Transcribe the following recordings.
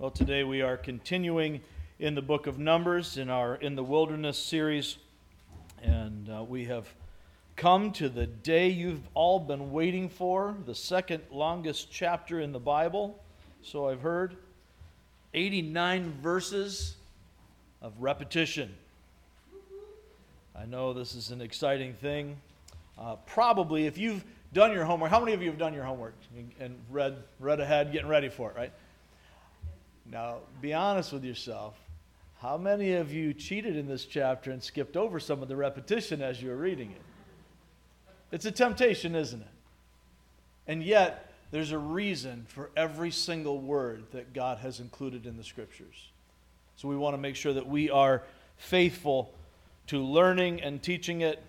Well, today we are continuing in the book of Numbers in our In the Wilderness series, and uh, we have come to the day you've all been waiting for, the second longest chapter in the Bible, so I've heard. 89 verses of repetition. I know this is an exciting thing. Uh, probably, if you've done your homework, how many of you have done your homework and read, read ahead, getting ready for it, right? Now, be honest with yourself. How many of you cheated in this chapter and skipped over some of the repetition as you were reading it? It's a temptation, isn't it? And yet, there's a reason for every single word that God has included in the scriptures. So we want to make sure that we are faithful to learning and teaching it.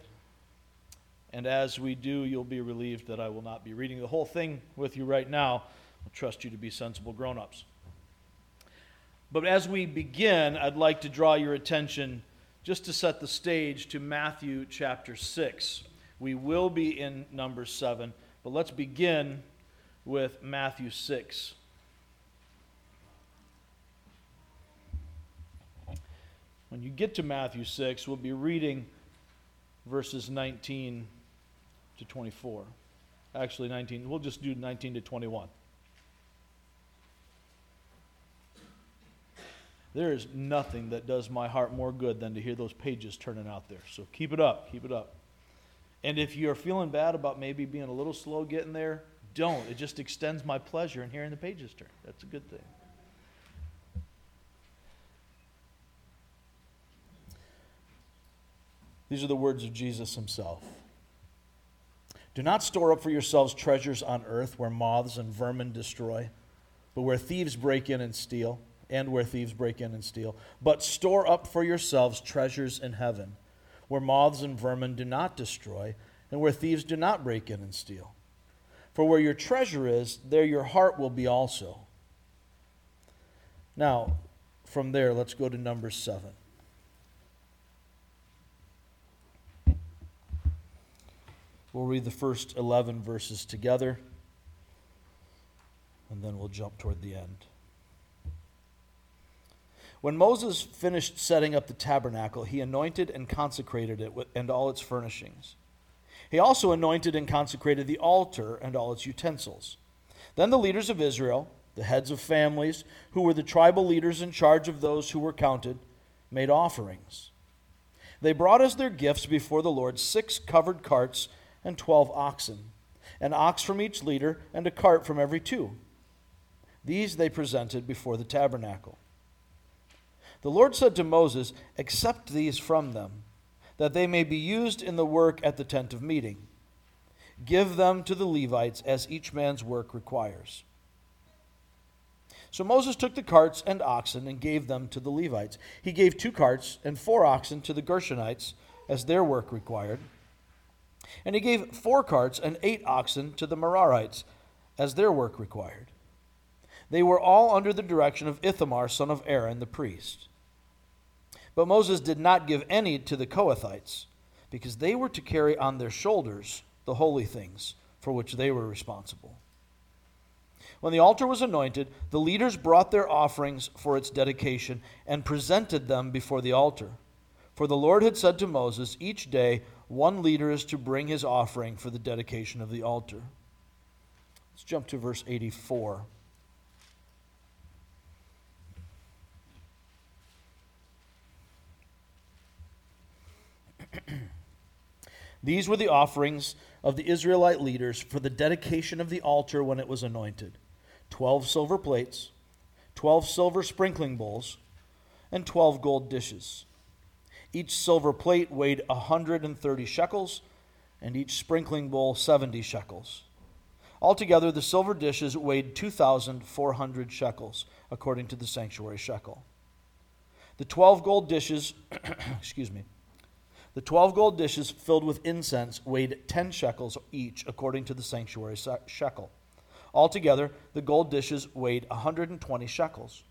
And as we do, you'll be relieved that I will not be reading the whole thing with you right now. I trust you to be sensible grown ups. But as we begin, I'd like to draw your attention just to set the stage to Matthew chapter 6. We will be in number 7, but let's begin with Matthew 6. When you get to Matthew 6, we'll be reading verses 19 to 24. Actually, 19. We'll just do 19 to 21. There is nothing that does my heart more good than to hear those pages turning out there. So keep it up, keep it up. And if you're feeling bad about maybe being a little slow getting there, don't. It just extends my pleasure in hearing the pages turn. That's a good thing. These are the words of Jesus himself. Do not store up for yourselves treasures on earth where moths and vermin destroy, but where thieves break in and steal and where thieves break in and steal. But store up for yourselves treasures in heaven, where moths and vermin do not destroy, and where thieves do not break in and steal. For where your treasure is, there your heart will be also. Now, from there, let's go to number seven. We'll read the first 11 verses together, and then we'll jump toward the end. When Moses finished setting up the tabernacle, he anointed and consecrated it and all its furnishings. He also anointed and consecrated the altar and all its utensils. Then the leaders of Israel, the heads of families, who were the tribal leaders in charge of those who were counted, made offerings. They brought as their gifts before the Lord six covered carts and twelve oxen, an ox from each leader, and a cart from every two. These they presented before the tabernacle. The Lord said to Moses, Accept these from them, that they may be used in the work at the tent of meeting. Give them to the Levites as each man's work requires. So Moses took the carts and oxen and gave them to the Levites. He gave two carts and four oxen to the Gershonites as their work required. And he gave four carts and eight oxen to the Merarites as their work required. They were all under the direction of Ithamar, son of Aaron, the priest. But Moses did not give any to the Kohathites, because they were to carry on their shoulders the holy things for which they were responsible. When the altar was anointed, the leaders brought their offerings for its dedication and presented them before the altar. For the Lord had said to Moses, Each day one leader is to bring his offering for the dedication of the altar. Let's jump to verse 84. These were the offerings of the Israelite leaders for the dedication of the altar when it was anointed 12 silver plates, 12 silver sprinkling bowls, and 12 gold dishes. Each silver plate weighed 130 shekels, and each sprinkling bowl 70 shekels. Altogether, the silver dishes weighed 2,400 shekels, according to the sanctuary shekel. The 12 gold dishes, excuse me, the 12 gold dishes filled with incense weighed 10 shekels each, according to the sanctuary shekel. Altogether, the gold dishes weighed 120 shekels.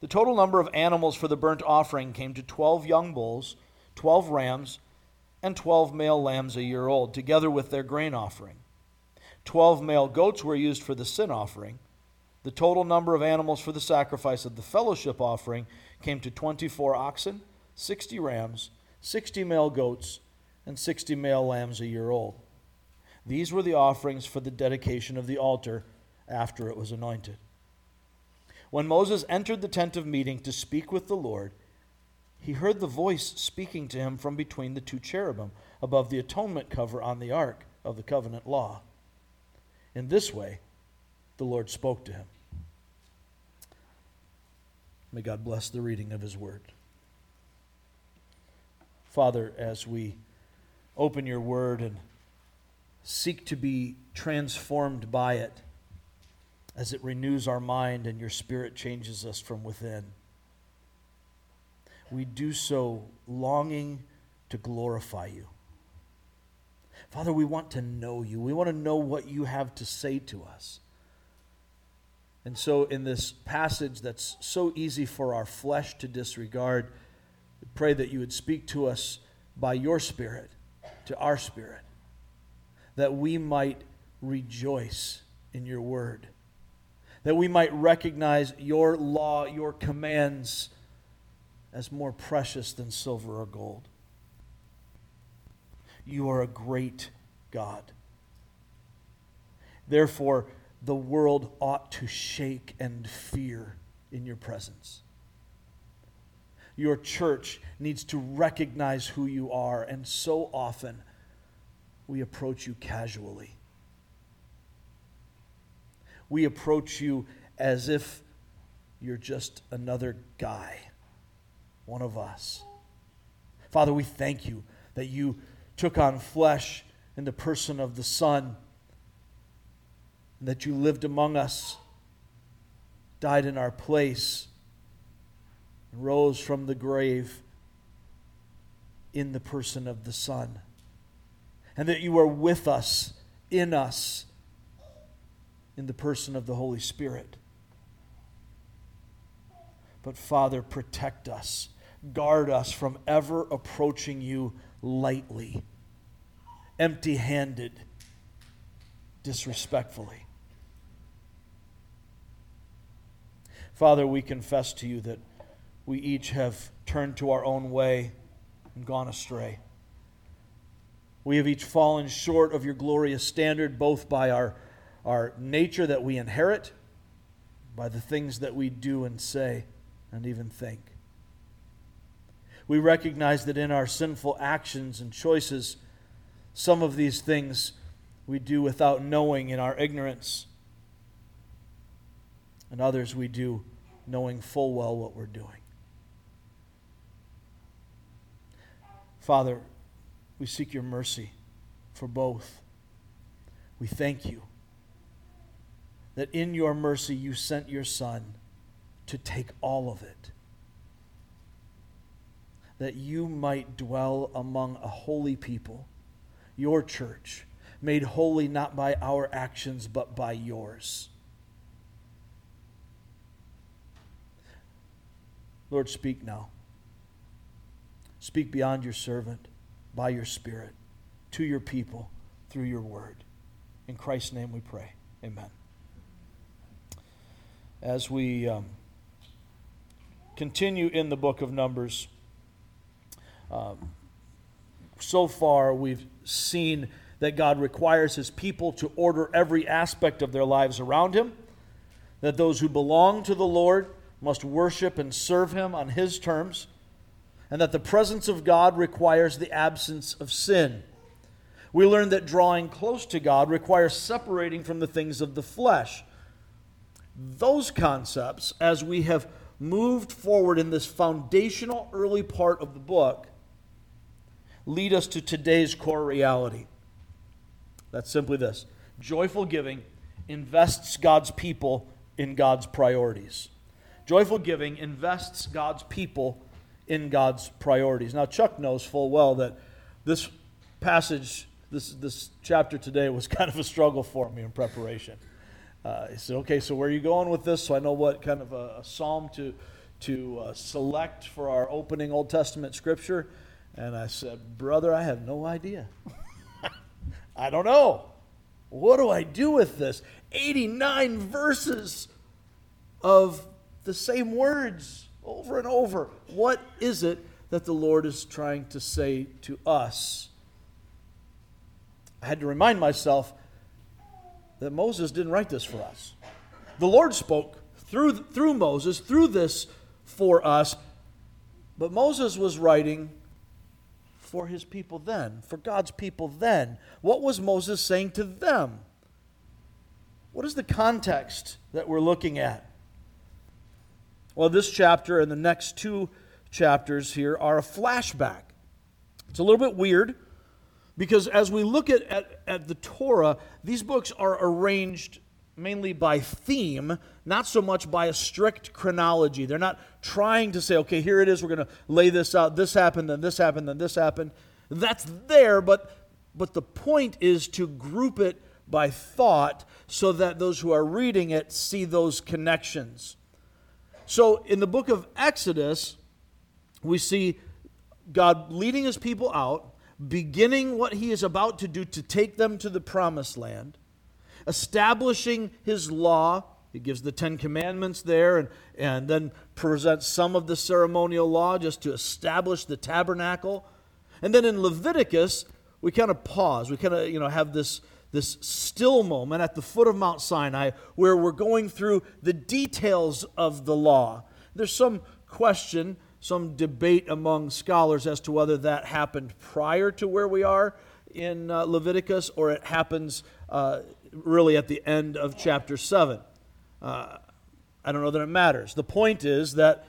The total number of animals for the burnt offering came to 12 young bulls, 12 rams, and 12 male lambs a year old, together with their grain offering. 12 male goats were used for the sin offering. The total number of animals for the sacrifice of the fellowship offering came to 24 oxen, 60 rams, 60 male goats, and 60 male lambs a year old. These were the offerings for the dedication of the altar after it was anointed. When Moses entered the tent of meeting to speak with the Lord, he heard the voice speaking to him from between the two cherubim above the atonement cover on the ark of the covenant law. In this way, the Lord spoke to him. May God bless the reading of his word. Father, as we open your word and seek to be transformed by it, as it renews our mind and your spirit changes us from within, we do so longing to glorify you. Father, we want to know you. We want to know what you have to say to us. And so, in this passage that's so easy for our flesh to disregard, pray that you would speak to us by your Spirit, to our spirit, that we might rejoice in your word, that we might recognize your law, your commands as more precious than silver or gold. You are a great God. Therefore, the world ought to shake and fear in your presence. Your church needs to recognize who you are, and so often we approach you casually. We approach you as if you're just another guy, one of us. Father, we thank you that you took on flesh in the person of the Son and that you lived among us, died in our place, and rose from the grave in the person of the Son, and that you are with us, in us, in the person of the Holy Spirit. But Father, protect us, guard us from ever approaching you lightly, empty handed, disrespectfully. Father, we confess to you that we each have turned to our own way and gone astray. We have each fallen short of your glorious standard, both by our, our nature that we inherit, by the things that we do and say and even think. We recognize that in our sinful actions and choices, some of these things we do without knowing in our ignorance and others we do knowing full well what we're doing. Father, we seek your mercy for both. We thank you that in your mercy you sent your Son to take all of it, that you might dwell among a holy people, your church, made holy not by our actions but by yours. Lord, speak now. Speak beyond your servant, by your Spirit, to your people, through your word. In Christ's name we pray. Amen. As we um, continue in the book of Numbers, um, so far we've seen that God requires his people to order every aspect of their lives around him, that those who belong to the Lord must worship and serve Him on His terms, and that the presence of God requires the absence of sin. We learn that drawing close to God requires separating from the things of the flesh. Those concepts, as we have moved forward in this foundational early part of the book, lead us to today's core reality. That's simply this joyful giving invests God's people in God's priorities. Joyful giving invests God's people in God's priorities. Now, Chuck knows full well that this passage, this, this chapter today, was kind of a struggle for me in preparation. Uh, he said, Okay, so where are you going with this? So I know what kind of a, a psalm to, to uh, select for our opening Old Testament scripture. And I said, Brother, I have no idea. I don't know. What do I do with this? 89 verses of the same words over and over. What is it that the Lord is trying to say to us? I had to remind myself that Moses didn't write this for us. The Lord spoke through, through Moses, through this for us, but Moses was writing for his people then, for God's people then. What was Moses saying to them? What is the context that we're looking at? Well, this chapter and the next two chapters here are a flashback. It's a little bit weird because as we look at, at, at the Torah, these books are arranged mainly by theme, not so much by a strict chronology. They're not trying to say, okay, here it is, we're going to lay this out. This happened, then this happened, then this happened. That's there, but, but the point is to group it by thought so that those who are reading it see those connections. So in the book of Exodus, we see God leading his people out, beginning what he is about to do to take them to the promised land establishing his law. He gives the Ten Commandments there and, and then presents some of the ceremonial law just to establish the tabernacle. And then in Leviticus, we kind of pause. We kind of, you know, have this, this still moment at the foot of Mount Sinai where we're going through the details of the law. There's some question, some debate among scholars as to whether that happened prior to where we are in uh, Leviticus or it happens uh, really at the end of chapter 7. Uh, I don't know that it matters. The point is that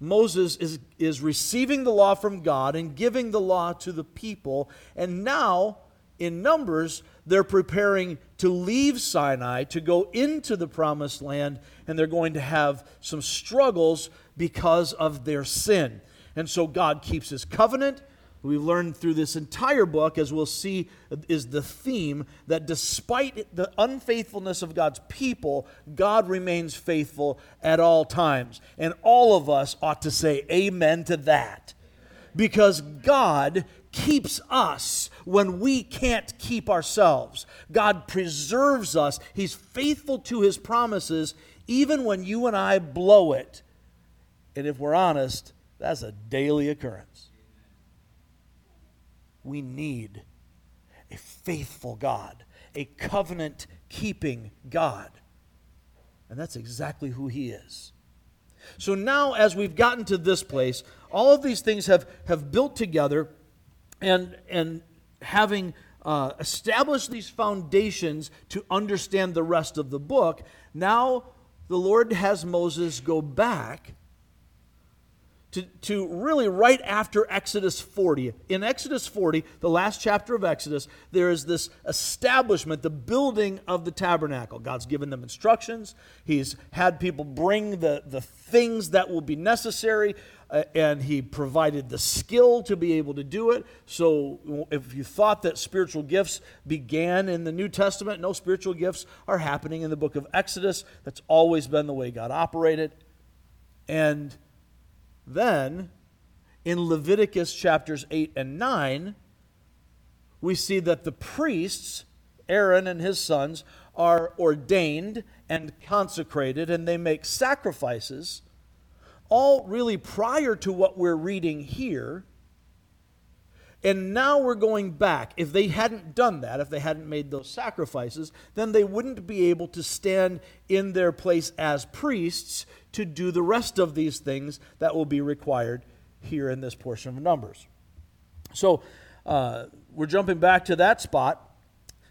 Moses is, is receiving the law from God and giving the law to the people, and now in Numbers, they're preparing to leave Sinai to go into the promised land, and they're going to have some struggles because of their sin. And so God keeps his covenant we've learned through this entire book, as we'll see, is the theme that despite the unfaithfulness of God's people, God remains faithful at all times. And all of us ought to say amen to that. Because God keeps us when we can't keep ourselves. God preserves us. He's faithful to his promises even when you and I blow it. And if we're honest, that's a daily occurrence we need a faithful God, a covenant keeping God. And that's exactly who He is. So now, as we've gotten to this place, all of these things have, have built together and, and having uh, established these foundations to understand the rest of the book, now the Lord has Moses go back to, to really right after Exodus 40. In Exodus 40, the last chapter of Exodus, there is this establishment, the building of the tabernacle. God's given them instructions. He's had people bring the, the things that will be necessary, uh, and He provided the skill to be able to do it. So if you thought that spiritual gifts began in the New Testament, no spiritual gifts are happening in the book of Exodus. That's always been the way God operated. And then, in Leviticus chapters 8 and 9, we see that the priests, Aaron and his sons, are ordained and consecrated, and they make sacrifices, all really prior to what we're reading here. And now we're going back. If they hadn't done that, if they hadn't made those sacrifices, then they wouldn't be able to stand in their place as priests to do the rest of these things that will be required here in this portion of Numbers. So uh, we're jumping back to that spot.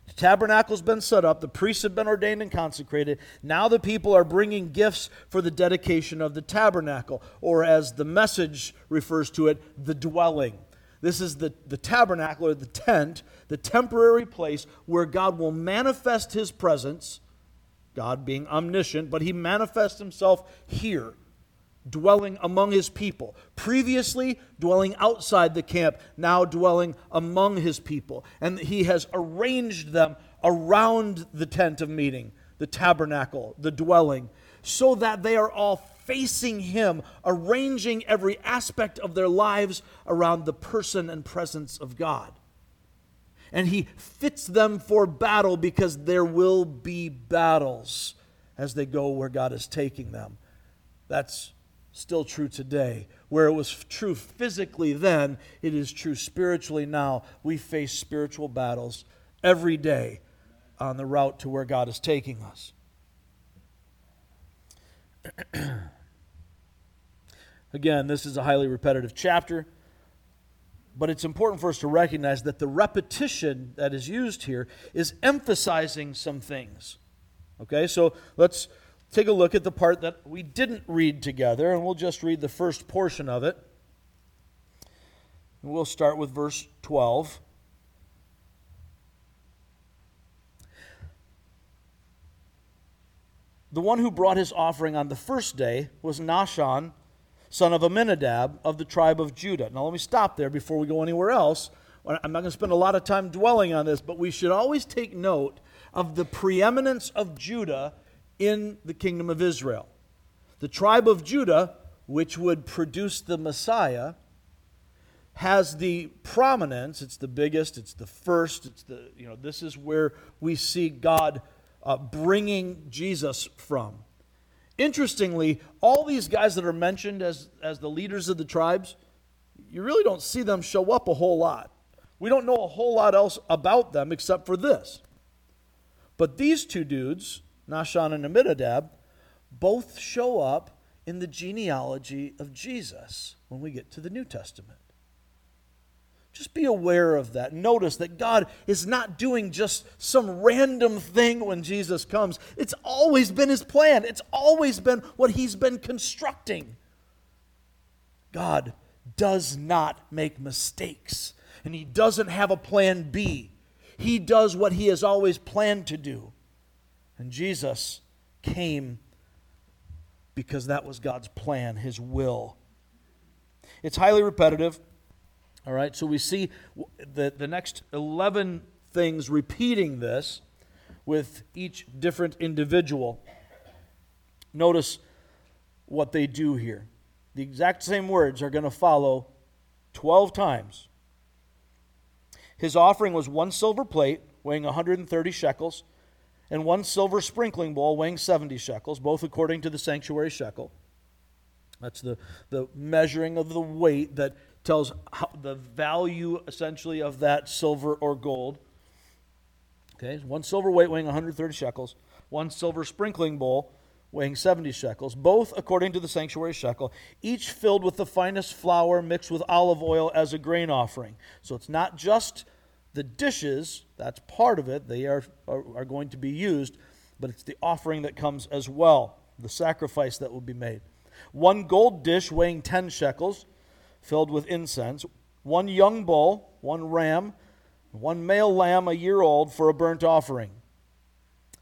The tabernacle's been set up, the priests have been ordained and consecrated. Now the people are bringing gifts for the dedication of the tabernacle, or as the message refers to it, the dwelling. This is the, the tabernacle or the tent, the temporary place where God will manifest his presence God being omniscient, but he manifests himself here, dwelling among his people. Previously, dwelling outside the camp, now dwelling among his people. And he has arranged them around the tent of meeting, the tabernacle, the dwelling, so that they are all facing him, arranging every aspect of their lives around the person and presence of God and he fits them for battle because there will be battles. as they go where God is taking them. That's still true today. Where it was true physically then, it is true spiritually now. We face spiritual battles every day on the route to where God is taking us. Again, this is a highly repetitive chapter, but it's important for us to recognize that the repetition that is used here is emphasizing some things. Okay, so let's take a look at the part that we didn't read together, and we'll just read the first portion of it. we'll start with verse 12. The one who brought his offering on the first day was Nahshon, son of Amminadab of the tribe of Judah. Now, let me stop there before we go anywhere else. I'm not going to spend a lot of time dwelling on this, but we should always take note of the preeminence of Judah in the kingdom of Israel. The tribe of Judah, which would produce the Messiah, has the prominence. It's the biggest, it's the first, it's the, you know, this is where we see God uh, bringing Jesus from. Interestingly, all these guys that are mentioned as, as the leaders of the tribes, you really don't see them show up a whole lot. We don't know a whole lot else about them except for this. But these two dudes, Nahshon and Amminadab, both show up in the genealogy of Jesus when we get to the New Testament. Just be aware of that. Notice that God is not doing just some random thing when Jesus comes. It's always been His plan, it's always been what He's been constructing. God does not make mistakes, and He doesn't have a plan B. He does what He has always planned to do. And Jesus came because that was God's plan, His will. It's highly repetitive. All right, so we see the, the next 11 things repeating this with each different individual. Notice what they do here. The exact same words are going to follow 12 times. His offering was one silver plate weighing 130 shekels and one silver sprinkling bowl weighing 70 shekels, both according to the sanctuary shekel. That's the, the measuring of the weight that tells how, the value essentially of that silver or gold. Okay, one silver weight weighing 130 shekels, one silver sprinkling bowl weighing 70 shekels, both according to the sanctuary shekel, each filled with the finest flour mixed with olive oil as a grain offering. So it's not just the dishes, that's part of it, they are, are, are going to be used, but it's the offering that comes as well, the sacrifice that will be made. One gold dish weighing 10 shekels, filled with incense, one young bull, one ram, one male lamb a year old for a burnt offering.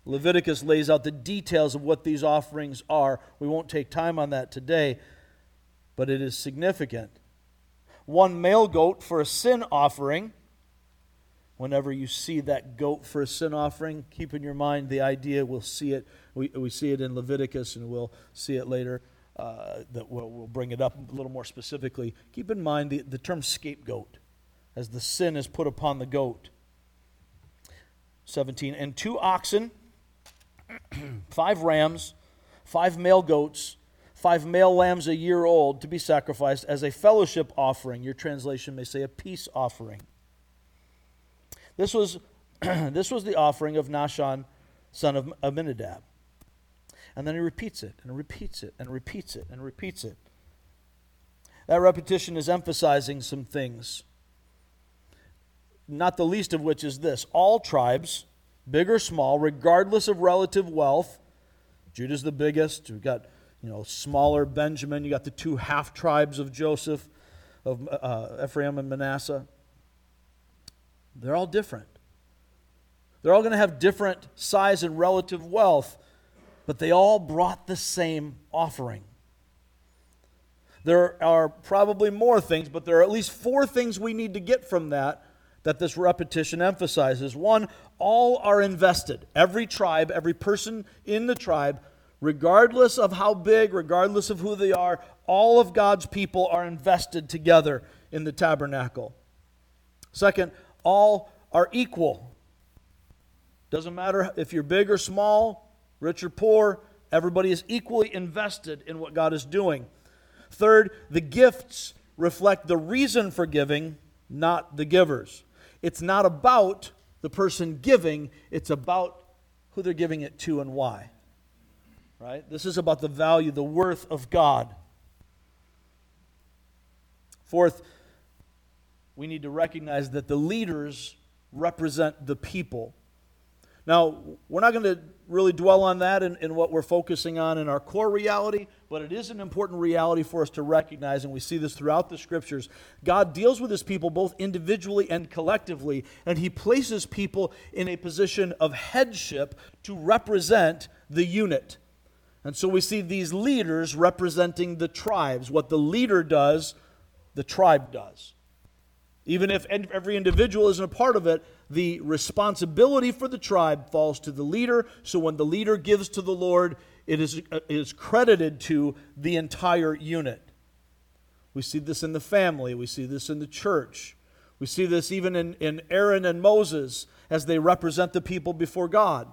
Leviticus lays out the details of what these offerings are. We won't take time on that today, but it is significant. One male goat for a sin offering. Whenever you see that goat for a sin offering, keep in your mind the idea. We'll see it. We, we see it in Leviticus, and we'll see it later uh, that we'll, we'll, bring it up a little more specifically. Keep in mind the, the term scapegoat, as the sin is put upon the goat. 17. And two oxen, five rams, five male goats, five male lambs a year old to be sacrificed as a fellowship offering. Your translation may say a peace offering. This was, this was the offering of Nahshon, son of Amminadab. And then he repeats it and repeats it and repeats it and repeats it. That repetition is emphasizing some things, not the least of which is this all tribes, big or small, regardless of relative wealth, Judah's the biggest. We've got, you know, smaller Benjamin. You got the two half tribes of Joseph, of uh, Ephraim and Manasseh. They're all different. They're all going to have different size and relative wealth but they all brought the same offering. There are probably more things, but there are at least four things we need to get from that that this repetition emphasizes. One, all are invested. Every tribe, every person in the tribe, regardless of how big, regardless of who they are, all of God's people are invested together in the tabernacle. Second, all are equal. Doesn't matter if you're big or small, rich or poor, everybody is equally invested in what God is doing. Third, the gifts reflect the reason for giving, not the givers. It's not about the person giving, it's about who they're giving it to and why. Right? This is about the value, the worth of God. Fourth, we need to recognize that the leaders represent the people. Now, we're not going to really dwell on that in, in, what we're focusing on in our core reality, but it is an important reality for us to recognize, and we see this throughout the scriptures. God deals with his people both individually and collectively, and he places people in a position of headship to represent the unit. And so we see these leaders representing the tribes. What the leader does, the tribe does. Even if every individual isn't a part of it, the responsibility for the tribe falls to the leader. So when the leader gives to the Lord, it is, uh, it is credited to the entire unit. We see this in the family, we see this in the church. We see this even in, in Aaron and Moses as they represent the people before God.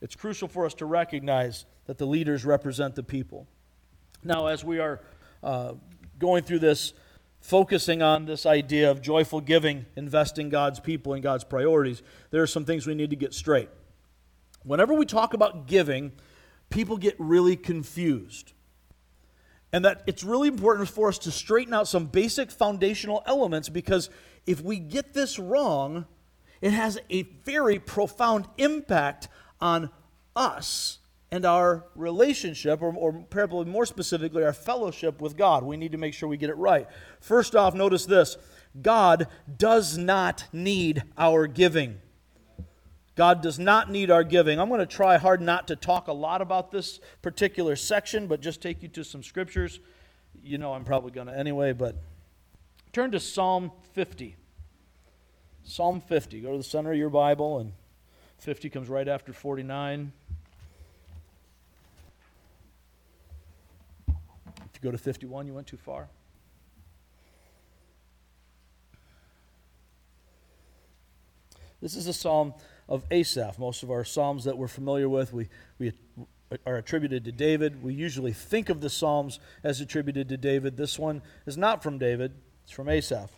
It's crucial for us to recognize that the leaders represent the people. Now, as we are uh, going through this, focusing on this idea of joyful giving, investing God's people and God's priorities, there are some things we need to get straight. Whenever we talk about giving, people get really confused. And that it's really important for us to straighten out some basic foundational elements because if we get this wrong, it has a very profound impact on us and our relationship, or, or probably more specifically, our fellowship with God. We need to make sure we get it right. First off, notice this God does not need our giving. God does not need our giving. I'm going to try hard not to talk a lot about this particular section, but just take you to some scriptures. You know I'm probably going to anyway, but turn to Psalm 50. Psalm 50. Go to the center of your Bible, and 50 comes right after 49. You go to 51, you went too far. This is a psalm of Asaph. Most of our psalms that we're familiar with, we, we are attributed to David. We usually think of the psalms as attributed to David. This one is not from David, it's from Asaph.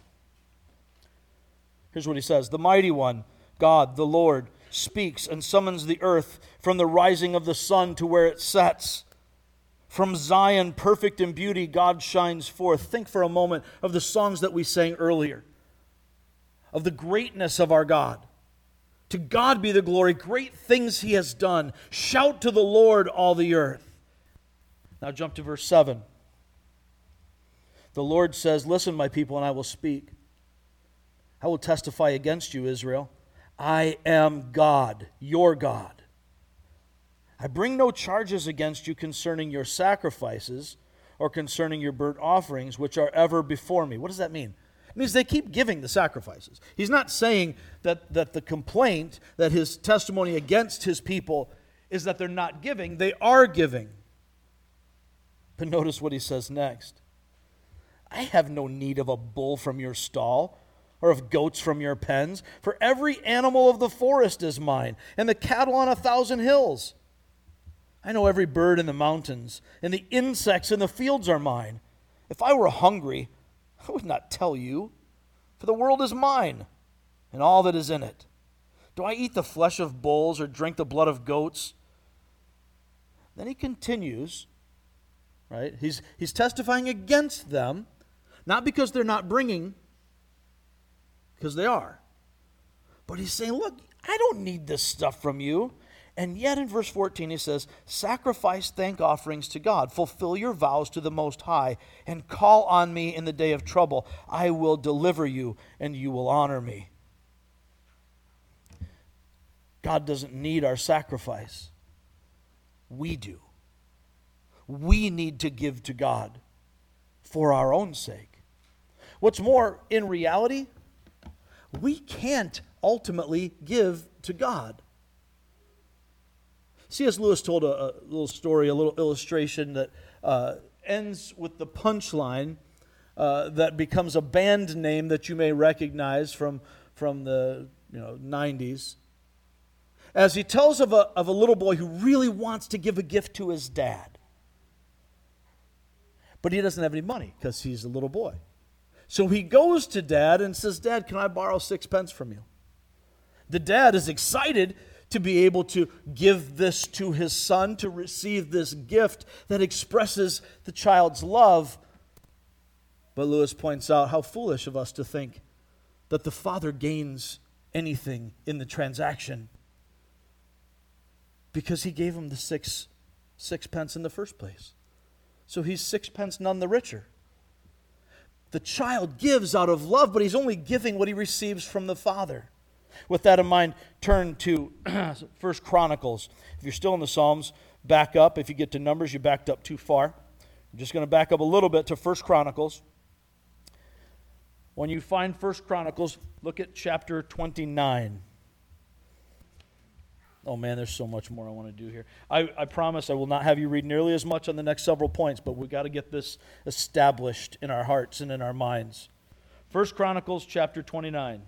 Here's what he says The mighty one, God, the Lord, speaks and summons the earth from the rising of the sun to where it sets. From Zion, perfect in beauty, God shines forth. Think for a moment of the songs that we sang earlier, of the greatness of our God. To God be the glory, great things He has done. Shout to the Lord, all the earth. Now jump to verse 7. The Lord says, Listen, my people, and I will speak. I will testify against you, Israel. I am God, your God. I bring no charges against you concerning your sacrifices or concerning your burnt offerings, which are ever before me. What does that mean? It means they keep giving the sacrifices. He's not saying that, that the complaint, that his testimony against his people is that they're not giving, they are giving. But notice what he says next I have no need of a bull from your stall or of goats from your pens, for every animal of the forest is mine, and the cattle on a thousand hills. I know every bird in the mountains, and the insects in the fields are mine. If I were hungry, I would not tell you, for the world is mine, and all that is in it. Do I eat the flesh of bulls or drink the blood of goats? Then he continues, right? He's, he's testifying against them, not because they're not bringing, because they are. But he's saying, look, I don't need this stuff from you. And yet in verse 14 he says, Sacrifice thank offerings to God, fulfill your vows to the Most High, and call on me in the day of trouble. I will deliver you, and you will honor me. God doesn't need our sacrifice. We do. We need to give to God for our own sake. What's more, in reality, we can't ultimately give to God. C.S. Lewis told a, a, little story, a little illustration that uh, ends with the punchline uh, that becomes a band name that you may recognize from, from the you know, 90s. as he tells of a, of a little boy who really wants to give a gift to his dad. But he doesn't have any money because he's a little boy. So he goes to dad and says, Dad, can I borrow sixpence from you? The dad is excited to be able to give this to his son, to receive this gift that expresses the child's love. But Lewis points out how foolish of us to think that the father gains anything in the transaction because he gave him the six sixpence in the first place. So he's sixpence none the richer. The child gives out of love, but he's only giving what he receives from the father. With that in mind, turn to First Chronicles. If you're still in the Psalms, back up. If you get to Numbers, you backed up too far. I'm just going to back up a little bit to First Chronicles. When you find First Chronicles, look at chapter 29. Oh man, there's so much more I want to do here. I, I promise I will not have you read nearly as much on the next several points, but we've got to get this established in our hearts and in our minds. First Chronicles chapter 29.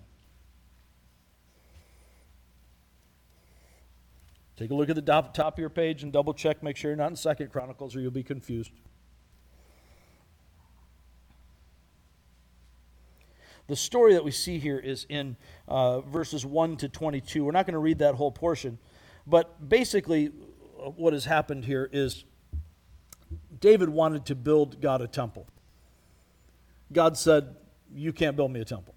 Take a look at the top, of your page and double check, make sure you're not in Second Chronicles or you'll be confused. The story that we see here is in uh, verses 1 to 22. We're not going to read that whole portion, but basically, uh, what has happened here is David wanted to build God a temple. God said, You can't build me a temple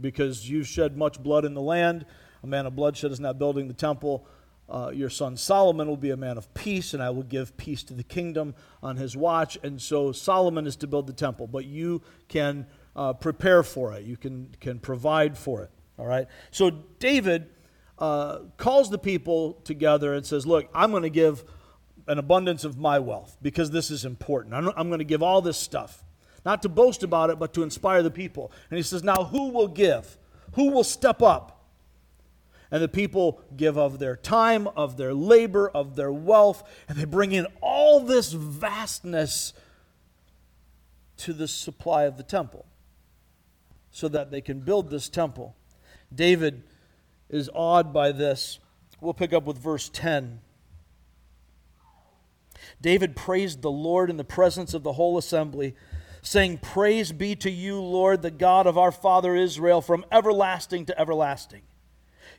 because you've shed much blood in the land. A man of bloodshed is not building the temple. Uh, your son Solomon will be a man of peace, and I will give peace to the kingdom on his watch. And so Solomon is to build the temple, but you can uh, prepare for it. You can, can provide for it. All right? So David uh, calls the people together and says, Look, I'm going to give an abundance of my wealth because this is important. I'm, I'm going to give all this stuff. Not to boast about it, but to inspire the people. And he says, Now who will give? Who will step up? And the people give of their time, of their labor, of their wealth, and they bring in all this vastness to the supply of the temple so that they can build this temple. David is awed by this. We'll pick up with verse 10. David praised the Lord in the presence of the whole assembly, saying, Praise be to you, Lord, the God of our father Israel, from everlasting to everlasting.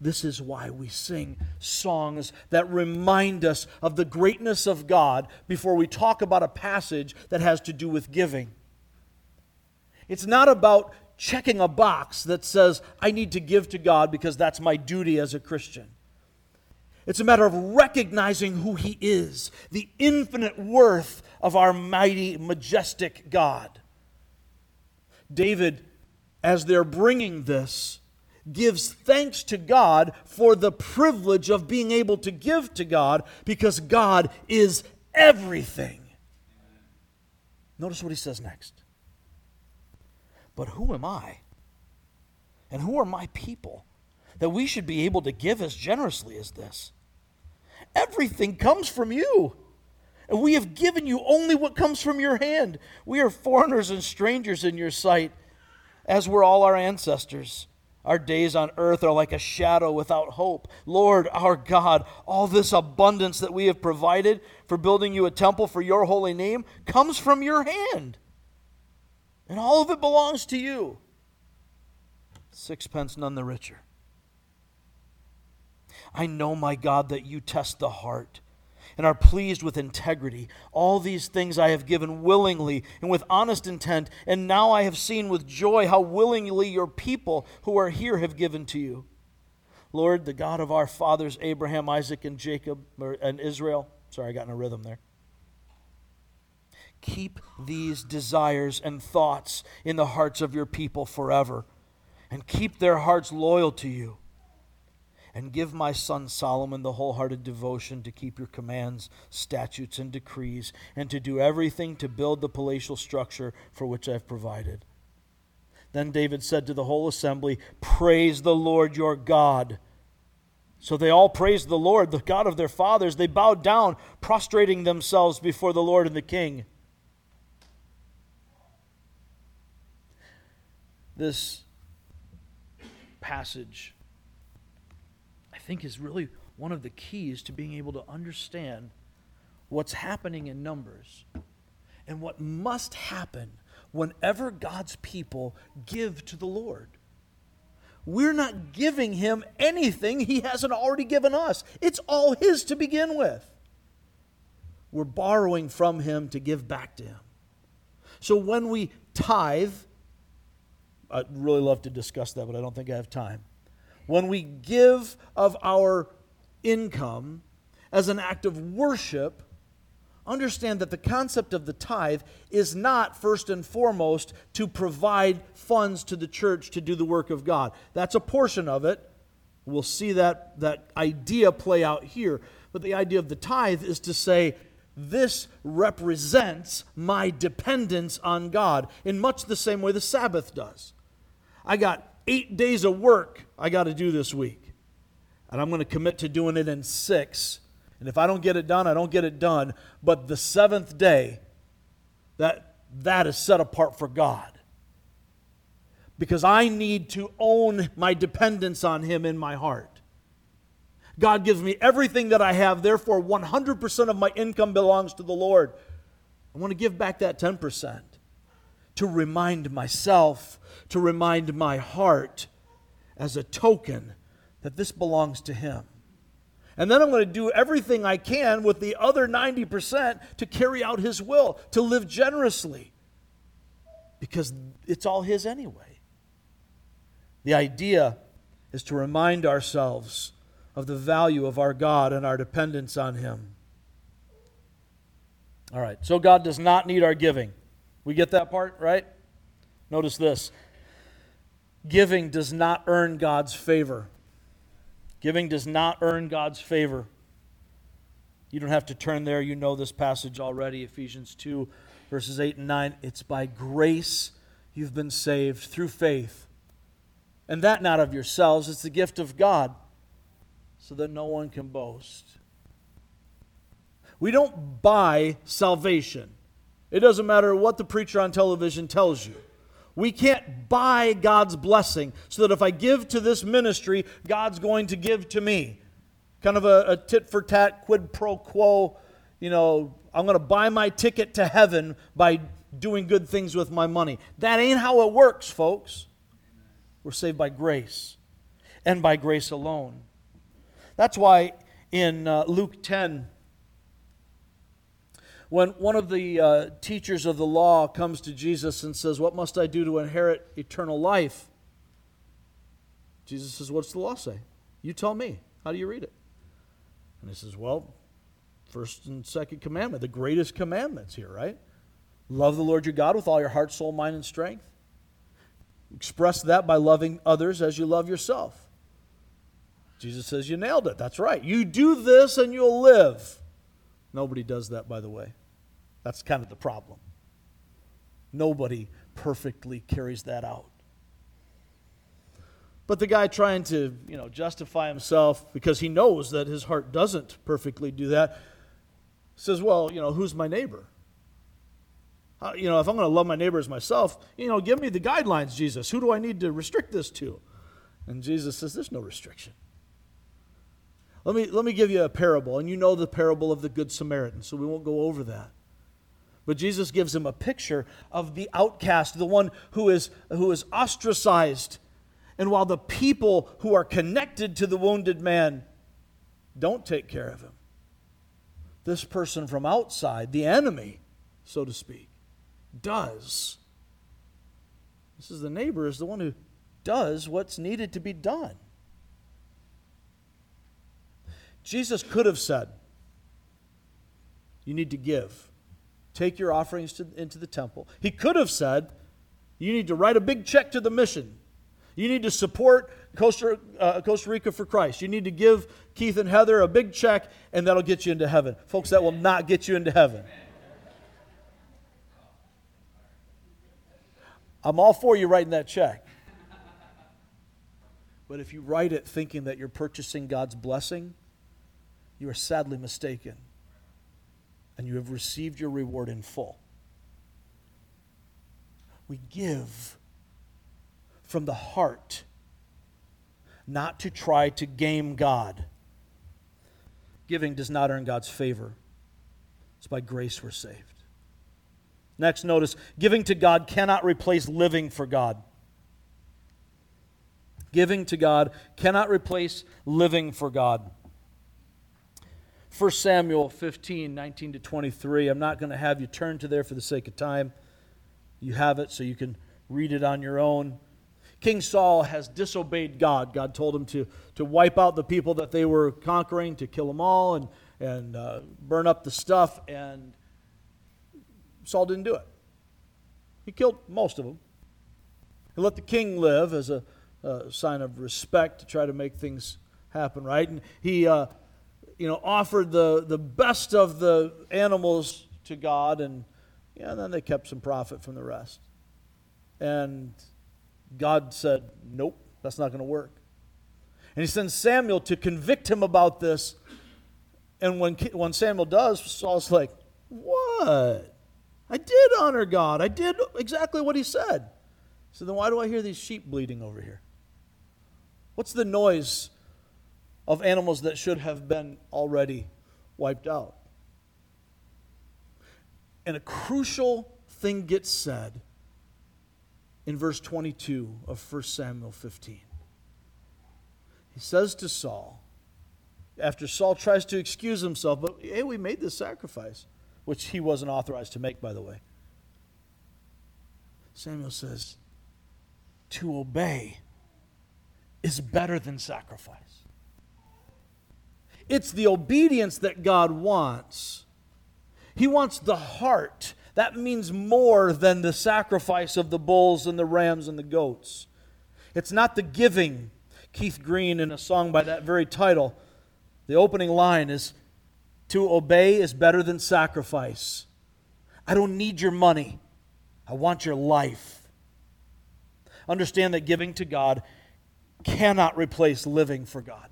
This is why we sing songs that remind us of the greatness of God before we talk about a passage that has to do with giving. It's not about checking a box that says, I need to give to God because that's my duty as a Christian. It's a matter of recognizing who He is, the infinite worth of our mighty, majestic God. David, as they're bringing this, gives thanks to God for the privilege of being able to give to God because God is everything. Notice what he says next. But who am I? And who are my people that we should be able to give as generously as this? Everything comes from you. And we have given you only what comes from your hand. We are foreigners and strangers in your sight, as were all our ancestors. Our days on earth are like a shadow without hope. Lord our God, all this abundance that we have provided for building you a temple for your holy name comes from your hand. And all of it belongs to you. Sixpence none the richer. I know, my God, that you test the heart and are pleased with integrity. All these things I have given willingly and with honest intent, and now I have seen with joy how willingly your people who are here have given to you. Lord, the God of our fathers, Abraham, Isaac, and Jacob, and Israel. Sorry, I got in a rhythm there. Keep these desires and thoughts in the hearts of your people forever, and keep their hearts loyal to you and give my son Solomon the wholehearted devotion to keep your commands, statutes, and decrees, and to do everything to build the palatial structure for which I have provided. Then David said to the whole assembly, Praise the Lord your God. So they all praised the Lord, the God of their fathers. They bowed down, prostrating themselves before the Lord and the king. This passage, think, is really one of the keys to being able to understand what's happening in Numbers and what must happen whenever God's people give to the Lord. We're not giving him anything he hasn't already given us. It's all his to begin with. We're borrowing from him to give back to him. So when we tithe, I'd really love to discuss that, but I don't think I have time. When we give of our income as an act of worship, understand that the concept of the tithe is not first and foremost to provide funds to the church to do the work of God. That's a portion of it. We'll see that, that idea play out here. But the idea of the tithe is to say, this represents my dependence on God in much the same way the Sabbath does. I got eight days of work I got to do this week, and I'm going to commit to doing it in six and if I don't get it done, I don't get it done. But the seventh day, that, that is set apart for God. Because I need to own my dependence on Him in my heart. God gives me everything that I have, therefore, 100% of my income belongs to the Lord. I want to give back that 10% to remind myself, to remind my heart as a token that this belongs to Him. And then I'm going to do everything I can with the other 90% to carry out His will, to live generously, because it's all His anyway. The idea is to remind ourselves of the value of our God and our dependence on Him. All right, so God does not need our giving. We get that part, right? Notice this giving does not earn God's favor. Giving does not earn God's favor. You don't have to turn there. You know this passage already Ephesians 2, verses 8 and 9. It's by grace you've been saved through faith. And that not of yourselves, it's the gift of God, so that no one can boast. We don't buy salvation. It doesn't matter what the preacher on television tells you. We can't buy God's blessing so that if I give to this ministry, God's going to give to me. Kind of a, a tit for tat, quid pro quo. You know, I'm going to buy my ticket to heaven by doing good things with my money. That ain't how it works, folks. We're saved by grace and by grace alone. That's why in uh, Luke 10, when one of the uh, teachers of the law comes to Jesus and says, What must I do to inherit eternal life? Jesus says, What's the law say? You tell me. How do you read it? And he says, Well, first and second commandment, the greatest commandments here, right? Love the Lord your God with all your heart, soul, mind, and strength. Express that by loving others as you love yourself. Jesus says, You nailed it. That's right. You do this and you'll live. Nobody does that, by the way. That's kind of the problem. Nobody perfectly carries that out. But the guy trying to, you know, justify himself because he knows that his heart doesn't perfectly do that says, "Well, you know, who's my neighbor? How, you know, if I'm going to love my neighbor as myself, you know, give me the guidelines, Jesus. Who do I need to restrict this to?" And Jesus says, "There's no restriction. Let me, let me give you a parable, and you know the parable of the Good Samaritan, so we won't go over that. But Jesus gives him a picture of the outcast, the one who is, who is ostracized. And while the people who are connected to the wounded man don't take care of him, this person from outside, the enemy, so to speak, does. This is the neighbor, is the one who does what's needed to be done. Jesus could have said, You need to give. Take your offerings to, into the temple. He could have said, You need to write a big check to the mission. You need to support Costa, uh, Costa Rica for Christ. You need to give Keith and Heather a big check, and that'll get you into heaven. Folks, that will not get you into heaven. I'm all for you writing that check. But if you write it thinking that you're purchasing God's blessing, you are sadly mistaken. And you have received your reward in full. We give from the heart, not to try to game God. Giving does not earn God's favor, it's by grace we're saved. Next, notice giving to God cannot replace living for God. Giving to God cannot replace living for God. 1 Samuel 15, 19 to 23. I'm not going to have you turn to there for the sake of time. You have it so you can read it on your own. King Saul has disobeyed God. God told him to, to wipe out the people that they were conquering, to kill them all and, and uh, burn up the stuff, and Saul didn't do it. He killed most of them. He let the king live as a, a sign of respect to try to make things happen right. And he, uh, you know, offered the, the best of the animals to God, and, yeah, and then they kept some profit from the rest. And God said, Nope, that's not going to work. And he sends Samuel to convict him about this. And when, when Samuel does, Saul's like, What? I did honor God. I did exactly what he said. So then why do I hear these sheep bleating over here? What's the noise of animals that should have been already wiped out? And a crucial thing gets said in verse 22 of 1 Samuel 15. He says to Saul, after Saul tries to excuse himself, but hey, we made this sacrifice which he wasn't authorized to make, by the way. Samuel says, to obey is better than sacrifice. It's the obedience that God wants. He wants the heart. That means more than the sacrifice of the bulls and the rams and the goats. It's not the giving. Keith Green, in a song by that very title, the opening line is to obey is better than sacrifice. I don't need your money, I want your life. Understand that giving to God cannot replace living for God.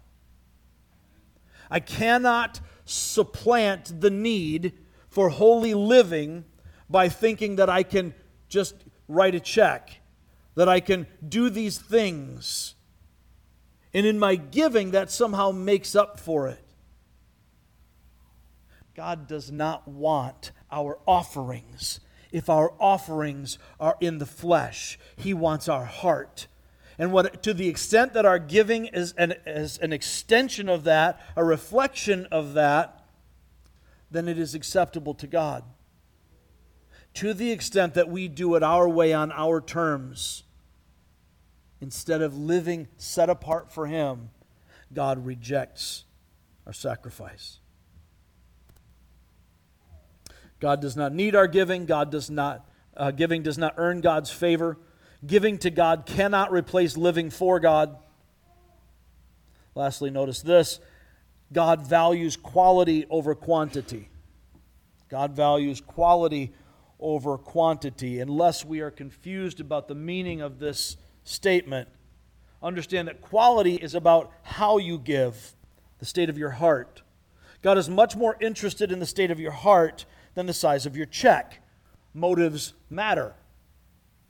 I cannot supplant the need for holy living by thinking that I can just write a check, that I can do these things. And in my giving, that somehow makes up for it. God does not want our offerings if our offerings are in the flesh. He wants our heart. And what, to the extent that our giving is an, is an extension of that, a reflection of that, then it is acceptable to God. To the extent that we do it our way on our terms, instead of living set apart for Him, God rejects our sacrifice. God does not need our giving. God does not, uh, giving does not earn God's favor. Giving to God cannot replace living for God. Lastly, notice this God values quality over quantity. God values quality over quantity. Unless we are confused about the meaning of this statement, understand that quality is about how you give, the state of your heart. God is much more interested in the state of your heart than the size of your check. Motives matter.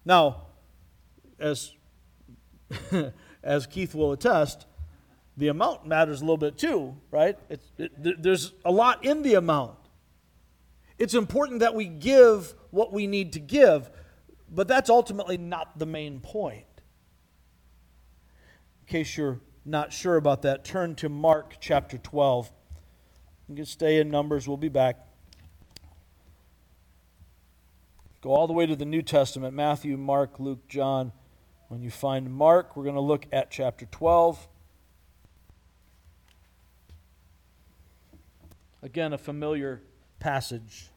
Now, as, as Keith will attest, the amount matters a little bit too, right? It, there's a lot in the amount. It's important that we give what we need to give, but that's ultimately not the main point. In case you're not sure about that, turn to Mark chapter 12. You can stay in Numbers, we'll be back. Go all the way to the New Testament Matthew, Mark, Luke, John. When you find Mark, we're going to look at chapter 12. Again, a familiar passage.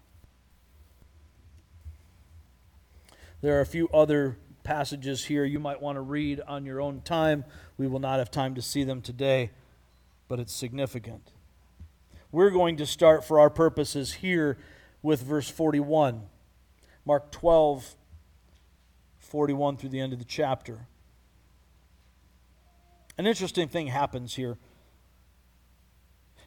There are a few other passages here you might want to read on your own time. We will not have time to see them today, but it's significant. We're going to start for our purposes here with verse 41. Mark 12, 41 through the end of the chapter. An interesting thing happens here.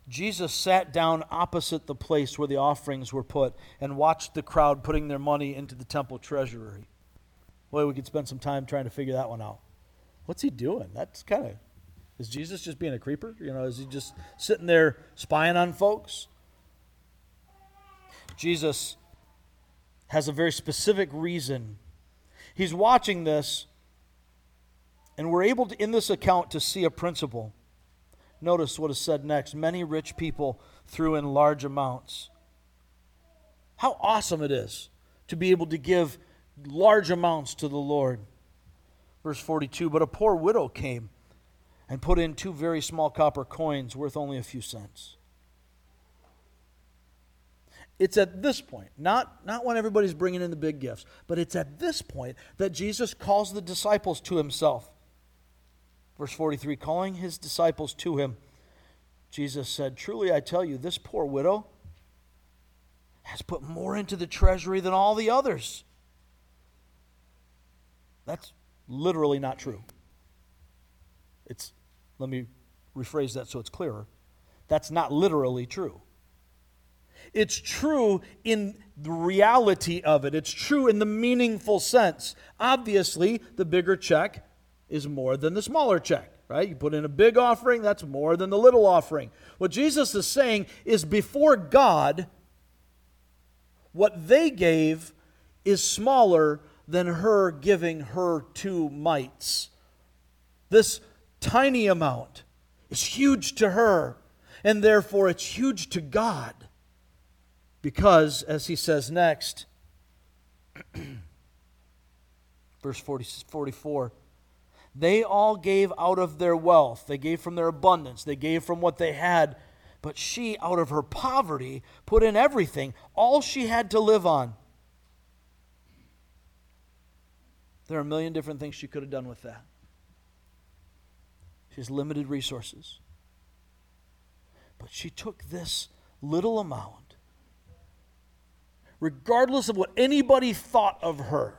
Jesus sat down opposite the place where the offerings were put and watched the crowd putting their money into the temple treasury. Boy, we could spend some time trying to figure that one out. What's he doing? That's kind of. Is Jesus just being a creeper? You know, is he just sitting there spying on folks? Jesus has a very specific reason. He's watching this, and we're able to, in this account, to see a principle. Notice what is said next. Many rich people threw in large amounts. How awesome it is to be able to give large amounts to the Lord. Verse 42 But a poor widow came and put in two very small copper coins worth only a few cents. It's at this point, not, not when everybody's bringing in the big gifts, but it's at this point that Jesus calls the disciples to himself. Verse 43 Calling his disciples to him, Jesus said, Truly I tell you, this poor widow has put more into the treasury than all the others. That's literally not true. It's, let me rephrase that so it's clearer. That's not literally true. It's true in the reality of it, it's true in the meaningful sense. Obviously, the bigger check is more than the smaller check, right? You put in a big offering, that's more than the little offering. What Jesus is saying is before God, what they gave is smaller than her giving her two mites. This tiny amount is huge to her, and therefore it's huge to God. Because, as he says next, verse 40, 44, they all gave out of their wealth. They gave from their abundance. They gave from what they had. But she, out of her poverty, put in everything, all she had to live on. There are a million different things she could have done with that. She has limited resources. But she took this little amount, regardless of what anybody thought of her.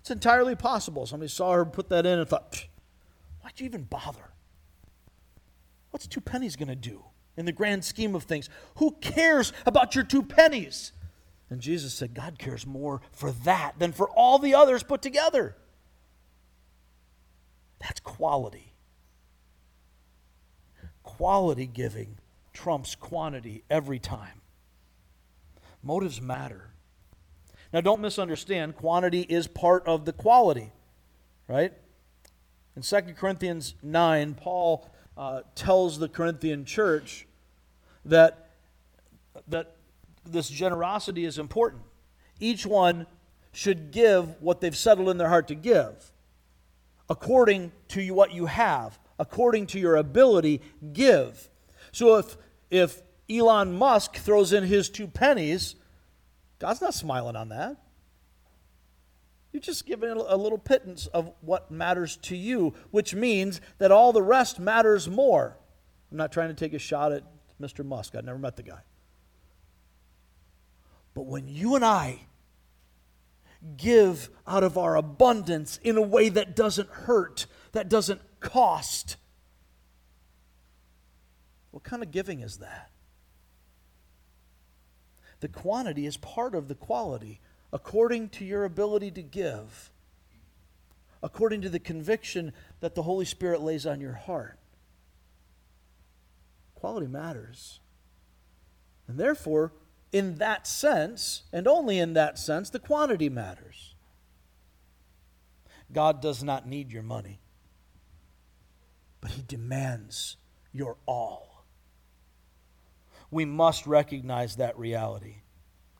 It's entirely possible. Somebody saw her put that in and thought, why'd you even bother? What's two pennies going to do in the grand scheme of things? Who cares about your two pennies? And Jesus said, God cares more for that than for all the others put together. That's quality. Quality giving trumps quantity every time. Motives matter. Now, don't misunderstand, quantity is part of the quality, right? In 2 Corinthians 9, Paul uh, tells the Corinthian church that, that this generosity is important. Each one should give what they've settled in their heart to give. According to what you have, according to your ability, give. So if, if Elon Musk throws in his two pennies, God's not smiling on that. You're just giving a little pittance of what matters to you, which means that all the rest matters more. I'm not trying to take a shot at Mr. Musk. I've never met the guy. But when you and I give out of our abundance in a way that doesn't hurt, that doesn't cost, what kind of giving is that? The quantity is part of the quality according to your ability to give, according to the conviction that the Holy Spirit lays on your heart. Quality matters. And therefore, in that sense, and only in that sense, the quantity matters. God does not need your money, but He demands your all. We must recognize that reality.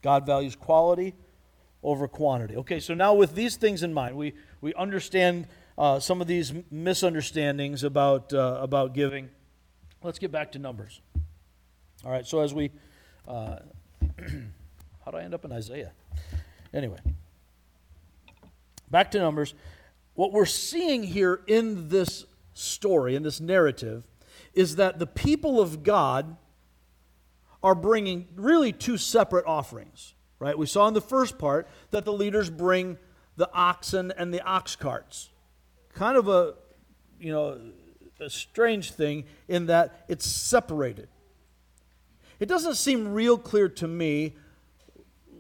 God values quality over quantity. Okay, so now with these things in mind, we, we understand uh, some of these misunderstandings about, uh, about giving. Let's get back to numbers. All right, so as we uh, How do I end up in Isaiah? Anyway, back to Numbers. What we're seeing here in this story, in this narrative, is that the people of God are bringing really two separate offerings, right? We saw in the first part that the leaders bring the oxen and the ox carts. Kind of a, you know, a strange thing in that it's separated. It doesn't seem real clear to me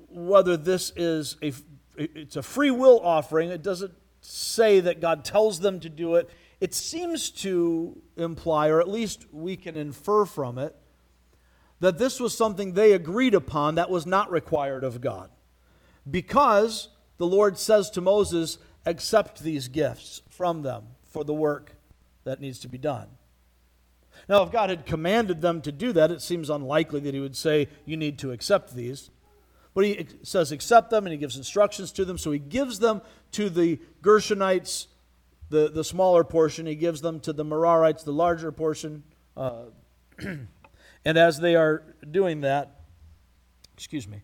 whether this is a it's a free will offering. It doesn't say that God tells them to do it. It seems to imply, or at least we can infer from it, that this was something they agreed upon that was not required of God. Because the Lord says to Moses, accept these gifts from them for the work that needs to be done. Now, if God had commanded them to do that, it seems unlikely that He would say, You need to accept these. But He says, Accept them, and He gives instructions to them. So He gives them to the Gershonites, the, the smaller portion. He gives them to the Merarites, the larger portion. Uh, And as they are doing that, excuse me,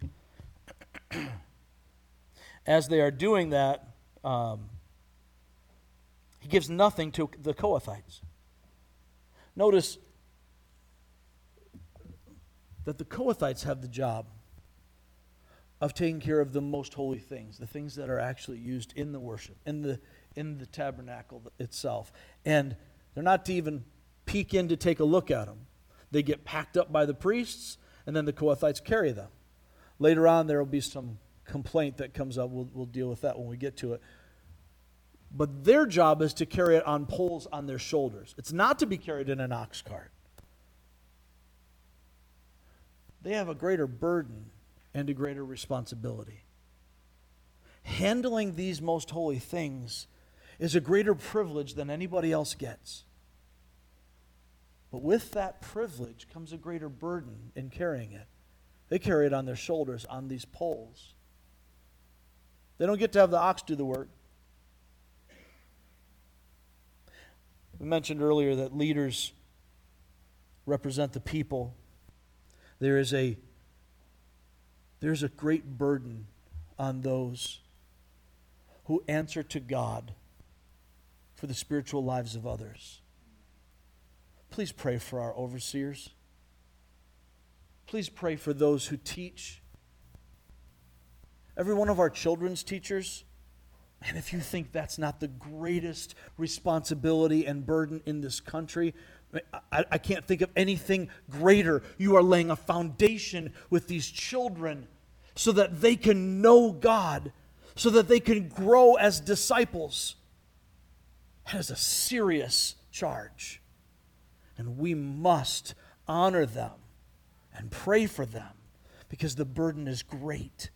as they are doing that, um, he gives nothing to the Kohathites. Notice that the Kohathites have the job of taking care of the most holy things, the things that are actually used in the worship, in the in the tabernacle itself. And they're not to even peek in to take a look at them. They get packed up by the priests, and then the Kohathites carry them. Later on, there will be some complaint that comes up. We'll, we'll deal with that when we get to it. But their job is to carry it on poles on their shoulders. It's not to be carried in an ox cart. They have a greater burden and a greater responsibility. Handling these most holy things is a greater privilege than anybody else gets. But with that privilege comes a greater burden in carrying it. They carry it on their shoulders on these poles. They don't get to have the ox do the work. We mentioned earlier that leaders represent the people. There is a there's a great burden on those who answer to God for the spiritual lives of others. Please pray for our overseers. Please pray for those who teach. Every one of our children's teachers, and if you think that's not the greatest responsibility and burden in this country, I, I, can't think of anything greater. You are laying a foundation with these children so that they can know God, so that they can grow as disciples. That is a serious charge. And we must honor them and pray for them because the burden is great.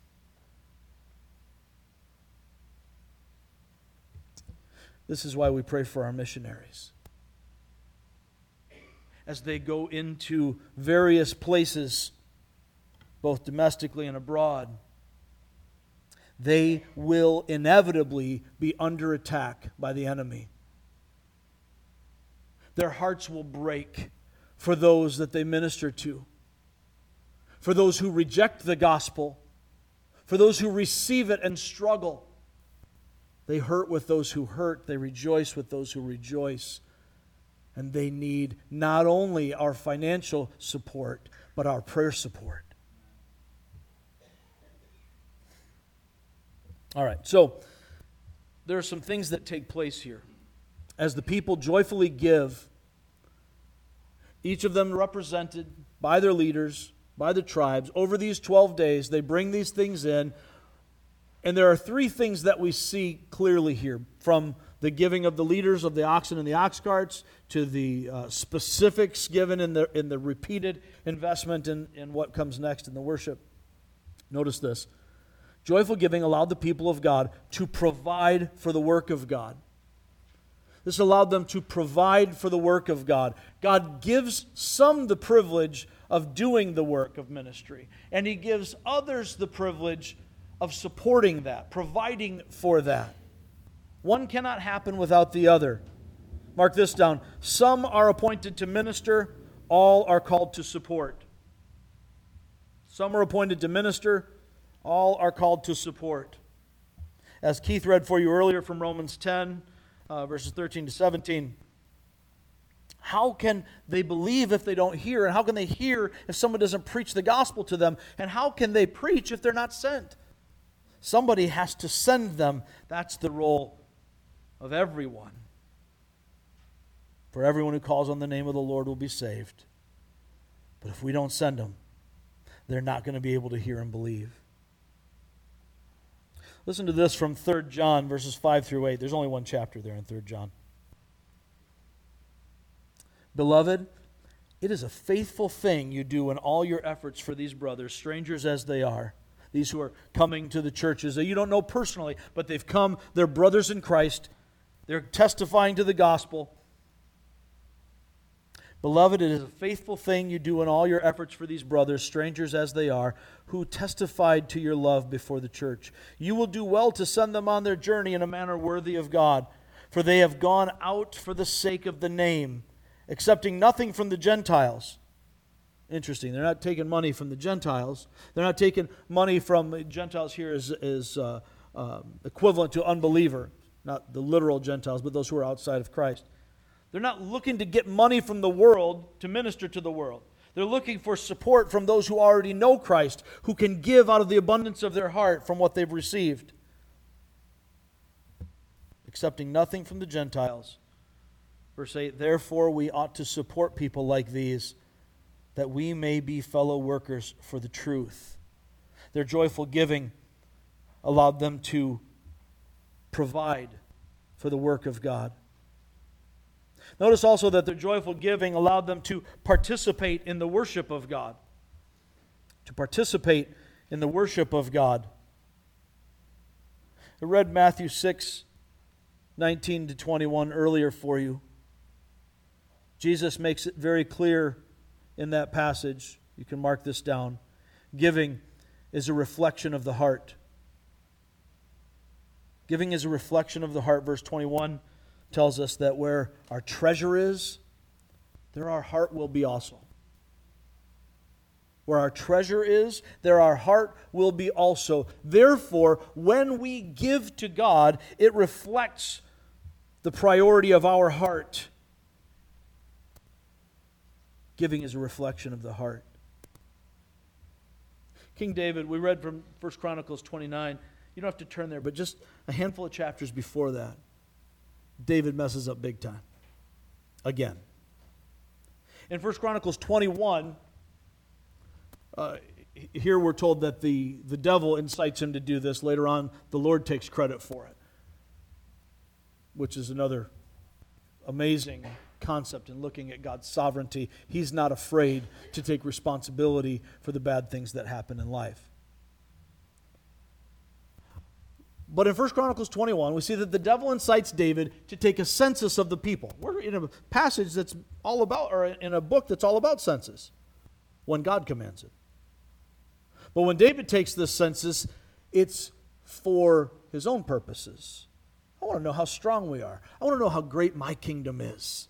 This is why we pray for our missionaries. As they go into various places, both domestically and abroad, they will inevitably be under attack by the enemy their hearts will break for those that they minister to, for those who reject the gospel, for those who receive it and struggle. They hurt with those who hurt, they rejoice with those who rejoice. And they need not only our financial support, but our prayer support. All right, so there are some things that take place here. As the people joyfully give each of them represented by their leaders, by the tribes. Over these 12 days, they bring these things in. And there are three things that we see clearly here from the giving of the leaders of the oxen and the ox carts to the uh, specifics given in the, in the repeated investment in, in what comes next in the worship. Notice this joyful giving allowed the people of God to provide for the work of God. This allowed them to provide for the work of God. God gives some the privilege of doing the work of ministry, and He gives others the privilege of supporting that, providing for that. One cannot happen without the other. Mark this down. Some are appointed to minister, all are called to support. Some are appointed to minister, all are called to support. As Keith read for you earlier from Romans 10, uh, verses 13 to 17, how can they believe if they don't hear? And how can they hear if someone doesn't preach the gospel to them? And how can they preach if they're not sent? Somebody has to send them. That's the role of everyone. For everyone who calls on the name of the Lord will be saved. But if we don't send them, they're not going to be able to hear and believe. Listen to this from 3 John, verses 5 through 8. There's only one chapter there in 3 John. Beloved, it is a faithful thing you do in all your efforts for these brothers, strangers as they are, these who are coming to the churches that you don't know personally, but they've come, they're brothers in Christ, they're testifying to the gospel. Beloved, it is a faithful thing you do in all your efforts for these brothers, strangers as they are, who testified to your love before the church. You will do well to send them on their journey in a manner worthy of God, for they have gone out for the sake of the name, accepting nothing from the Gentiles. Interesting. They're not taking money from the Gentiles. They're not taking money from Gentiles here is, is uh, uh, equivalent to unbeliever, not the literal Gentiles, but those who are outside of Christ. They're not looking to get money from the world to minister to the world. They're looking for support from those who already know Christ, who can give out of the abundance of their heart from what they've received. Accepting nothing from the Gentiles. Verse 8 Therefore, we ought to support people like these, that we may be fellow workers for the truth. Their joyful giving allowed them to provide for the work of God. Notice also that their joyful giving allowed them to participate in the worship of God. To participate in the worship of God. I read Matthew 6, 19 to 21 earlier for you. Jesus makes it very clear in that passage. You can mark this down. Giving is a reflection of the heart. Giving is a reflection of the heart. Verse 21 tells us that where our treasure is, there our heart will be also. Where our treasure is, there our heart will be also. Therefore, when we give to God, it reflects the priority of our heart. Giving is a reflection of the heart. King David, we read from 1 Chronicles 29. You don't have to turn there, but just a handful of chapters before that. David messes up big time. Again. In 1 Chronicles 21, uh, here we're told that the, the devil incites him to do this. Later on, the Lord takes credit for it, which is another amazing concept in looking at God's sovereignty. He's not afraid to take responsibility for the bad things that happen in life. But in 1 Chronicles 21, we see that the devil incites David to take a census of the people. We're in a passage that's all about, or in a book that's all about census, when God commands it. But when David takes this census, it's for his own purposes. I want to know how strong we are. I want to know how great my kingdom is.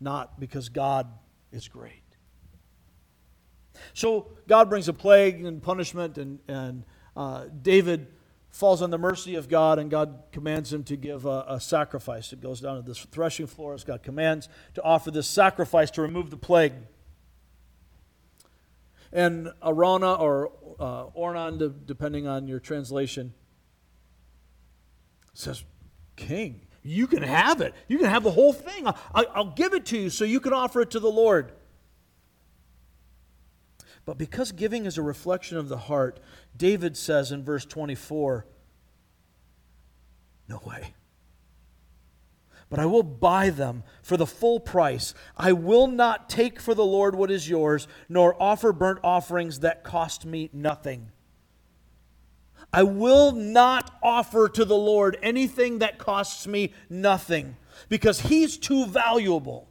Not because God is great. So God brings a plague and punishment and, and uh, David falls on the mercy of God, and God commands him to give a, a, sacrifice. It goes down to this threshing floor as God commands to offer this sacrifice to remove the plague. And Araunah or uh, Ornan, depending on your translation, says, King, you can have it. You can have the whole thing. I, I'll give it to you so you can offer it to the Lord. But because giving is a reflection of the heart, David says in verse 24, No way. But I will buy them for the full price. I will not take for the Lord what is yours, nor offer burnt offerings that cost me nothing. I will not offer to the Lord anything that costs me nothing because He's too valuable.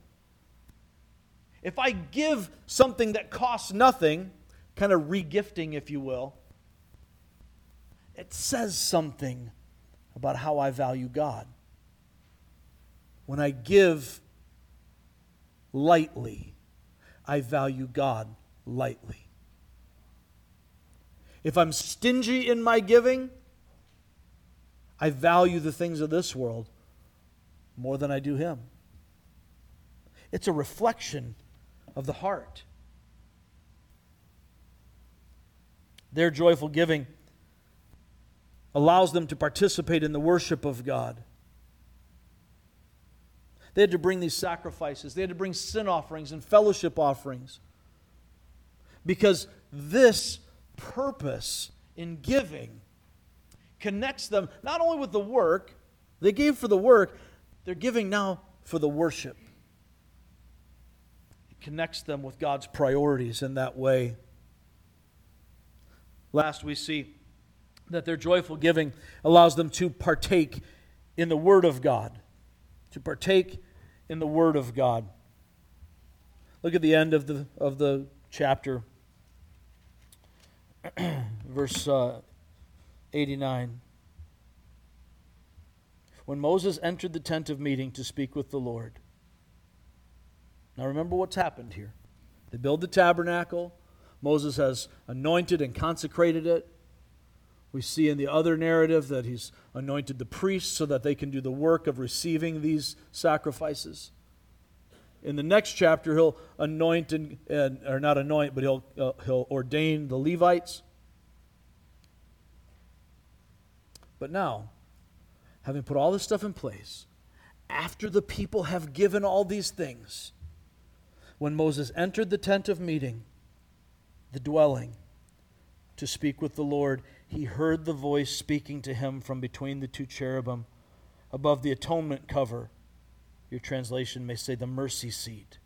If I give something that costs nothing, kind of regifting, if you will, it says something about how I value God. When I give lightly, I value God lightly. If I'm stingy in my giving, I value the things of this world more than I do Him. It's a reflection of the heart. Their joyful giving allows them to participate in the worship of God. They had to bring these sacrifices, they had to bring sin offerings and fellowship offerings. Because this purpose in giving connects them not only with the work, they gave for the work, they're giving now for the worship. Connects them with God's priorities in that way. Last, we see that their joyful giving allows them to partake in the Word of God. To partake in the Word of God. Look at the end of the, of the chapter, verse uh, 89. When Moses entered the tent of meeting to speak with the Lord. Now remember what's happened here. They build the tabernacle. Moses has anointed and consecrated it. We see in the other narrative that he's anointed the priests so that they can do the work of receiving these sacrifices. In the next chapter, he'll anoint and, and or not anoint, but he'll uh, he'll ordain the Levites. But now, having put all this stuff in place, after the people have given all these things, when Moses entered the tent of meeting, the dwelling, to speak with the Lord, he heard the voice speaking to him from between the two cherubim above the atonement cover. Your translation may say the mercy seat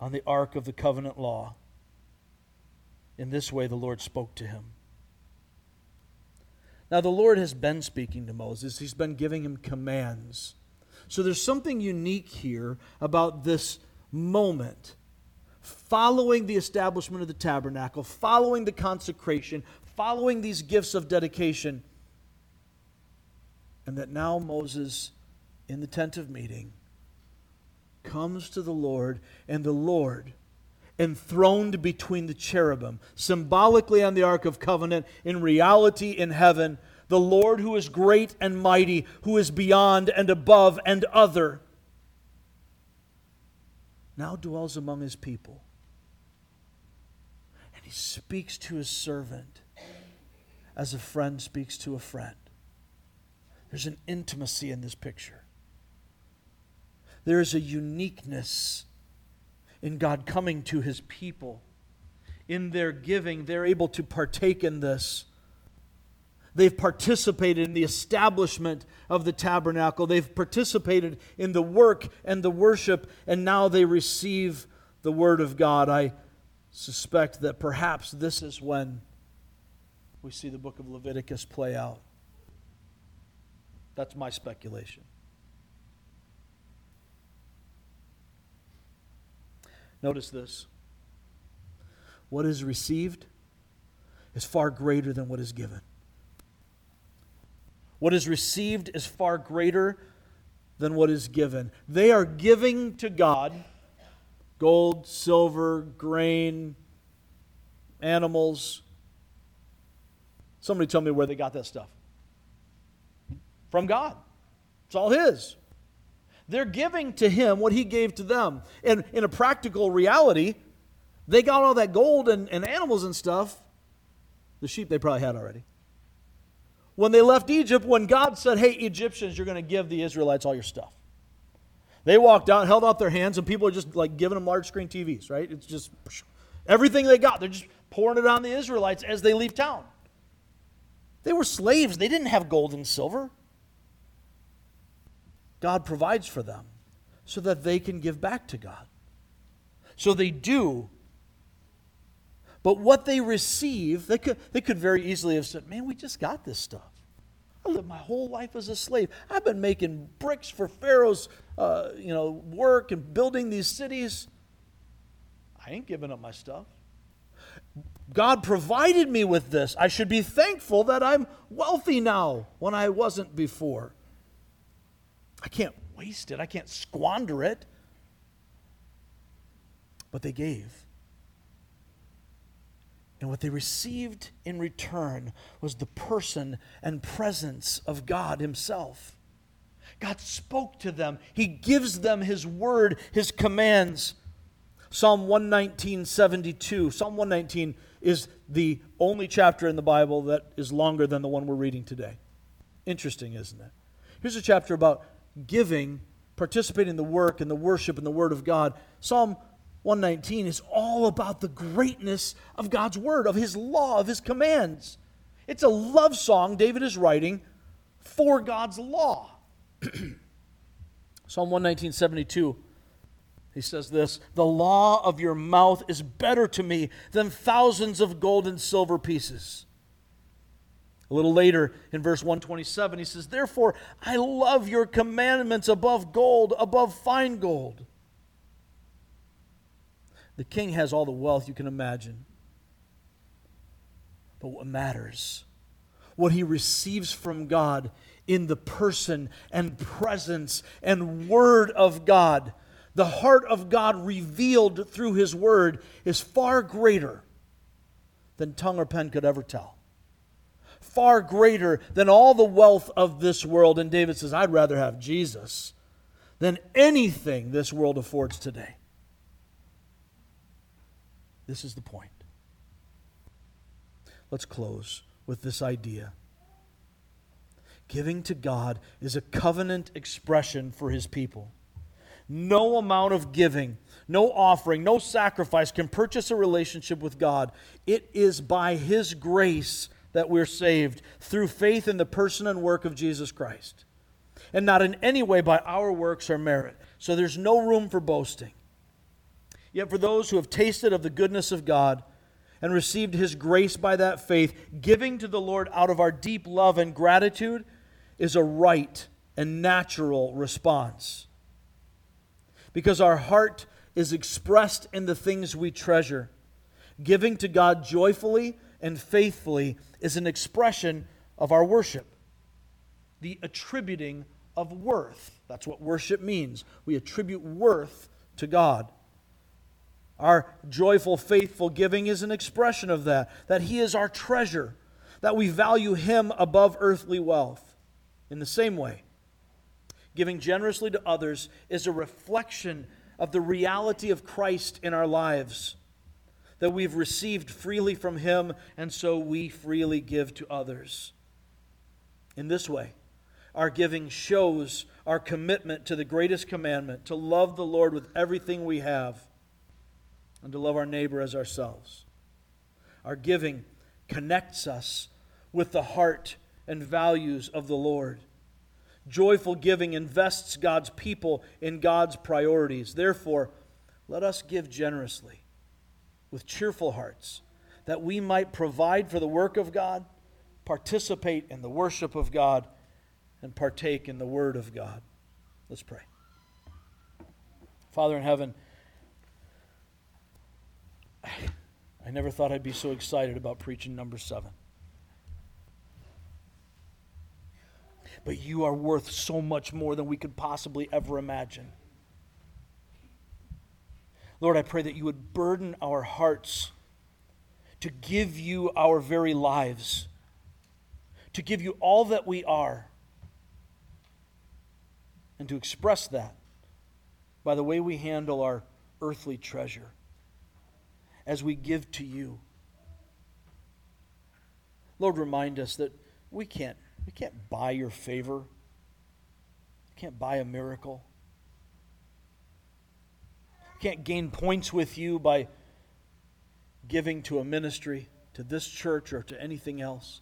on the ark of the covenant law. In this way, the Lord spoke to him. Now, the Lord has been speaking to Moses, He's been giving him commands. So, there's something unique here about this moment following the establishment of the tabernacle, following the consecration, following these gifts of dedication. And that now Moses, in the tent of meeting, comes to the Lord, and the Lord, enthroned between the cherubim, symbolically on the Ark of Covenant, in reality in heaven, the Lord who is great and mighty, who is beyond and above and other, now dwells among his people. And he speaks to his servant as a friend speaks to a friend. There's an intimacy in this picture. There is a uniqueness in God coming to his people. In their giving, they're able to partake in this. They've participated in the establishment of the tabernacle. They've participated in the work and the worship, and now they receive the word of God. I suspect that perhaps this is when we see the book of Leviticus play out. That's my speculation. Notice this. What is received is far greater than what is given. What is received is far greater than what is given. They are giving to God gold, silver, grain, animals, Somebody tell me where they got that stuff. From God. It's all His. They're giving to Him what He gave to them. And in a practical reality, they got all that gold and, and animals and stuff. The sheep they probably had already. When they left Egypt, when God said, Hey, Egyptians, you're going to give the Israelites all your stuff. They walked out, held out their hands, and people are just like giving them large screen TVs, right? It's just everything they got. They're just pouring it on the Israelites as they leave town. They were slaves, they didn't have gold and silver. God provides for them so that they can give back to God. So they do. But what they receive, they could, they could very easily have said, Man, we just got this stuff. I lived my whole life as a slave. I've been making bricks for Pharaoh's uh, you know, work and building these cities. I ain't giving up my stuff. God provided me with this. I should be thankful that I'm wealthy now when I wasn't before. I can't waste it, I can't squander it. But they gave. And what they received in return was the person and presence of God Himself. God spoke to them, He gives them His word, His commands. Psalm 119, 72. Psalm 119 is the only chapter in the Bible that is longer than the one we're reading today. Interesting, isn't it? Here's a chapter about giving, participating in the work and the worship and the Word of God. Psalm 119 is all about the greatness of God's Word, of His law, of His commands. It's a love song David is writing for God's law. Psalm 119, 72. He says this The law of your mouth is better to me than thousands of gold and silver pieces. A little later in verse 127, he says, Therefore, I love your commandments above gold, above fine gold. The king has all the wealth you can imagine. But what matters, what he receives from God in the person and presence and word of God, the heart of God revealed through his word, is far greater than tongue or pen could ever tell. Far greater than all the wealth of this world. And David says, I'd rather have Jesus than anything this world affords today. This is the point. Let's close with this idea. Giving to God is a covenant expression for his people. No amount of giving, no offering, no sacrifice can purchase a relationship with God. It is by his grace that we're saved through faith in the person and work of Jesus Christ, and not in any way by our works or merit. So there's no room for boasting. Yet for those who have tasted of the goodness of God and received his grace by that faith, giving to the Lord out of our deep love and gratitude is a right and natural response. Because our heart is expressed in the things we treasure. Giving to God joyfully and faithfully is an expression of our worship, the attributing of worth. That's what worship means. We attribute worth to God. Our joyful, faithful giving is an expression of that, that He is our treasure, that we value Him above earthly wealth. In the same way, giving generously to others is a reflection of the reality of Christ in our lives, that we've received freely from Him, and so we freely give to others. In this way, our giving shows our commitment to the greatest commandment to love the Lord with everything we have and to love our neighbor as ourselves. Our giving connects us with the heart and values of the Lord. Joyful giving invests God's people in God's priorities. Therefore, let us give generously with cheerful hearts that we might provide for the work of God, participate in the worship of God, and partake in the word of God. Let's pray. Father in heaven, I never thought I'd be so excited about preaching Numbers seven. But you are worth so much more than we could possibly ever imagine. Lord, I pray that you would burden our hearts to give you our very lives, to give you all that we are, and to express that by the way we handle our earthly treasure as we give to you. Lord, remind us that we can't, we can't buy your favor. We can't buy a miracle. We can't gain points with you by giving to a ministry, to this church, or to anything else.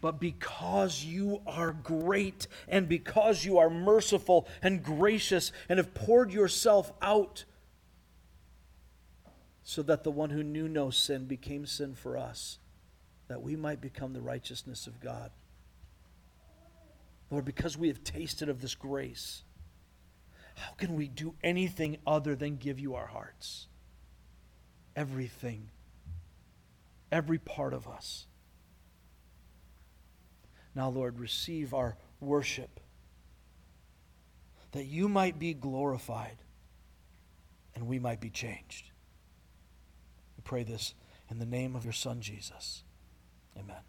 But because you are great and because you are merciful and gracious and have poured yourself out so that the one who knew no sin became sin for us, that we might become the righteousness of God. Lord, because we have tasted of this grace, how can we do anything other than give you our hearts? Everything, every part of us. Now, Lord, receive our worship that you might be glorified and we might be changed. We pray this in the name of your Son, Jesus. Amen.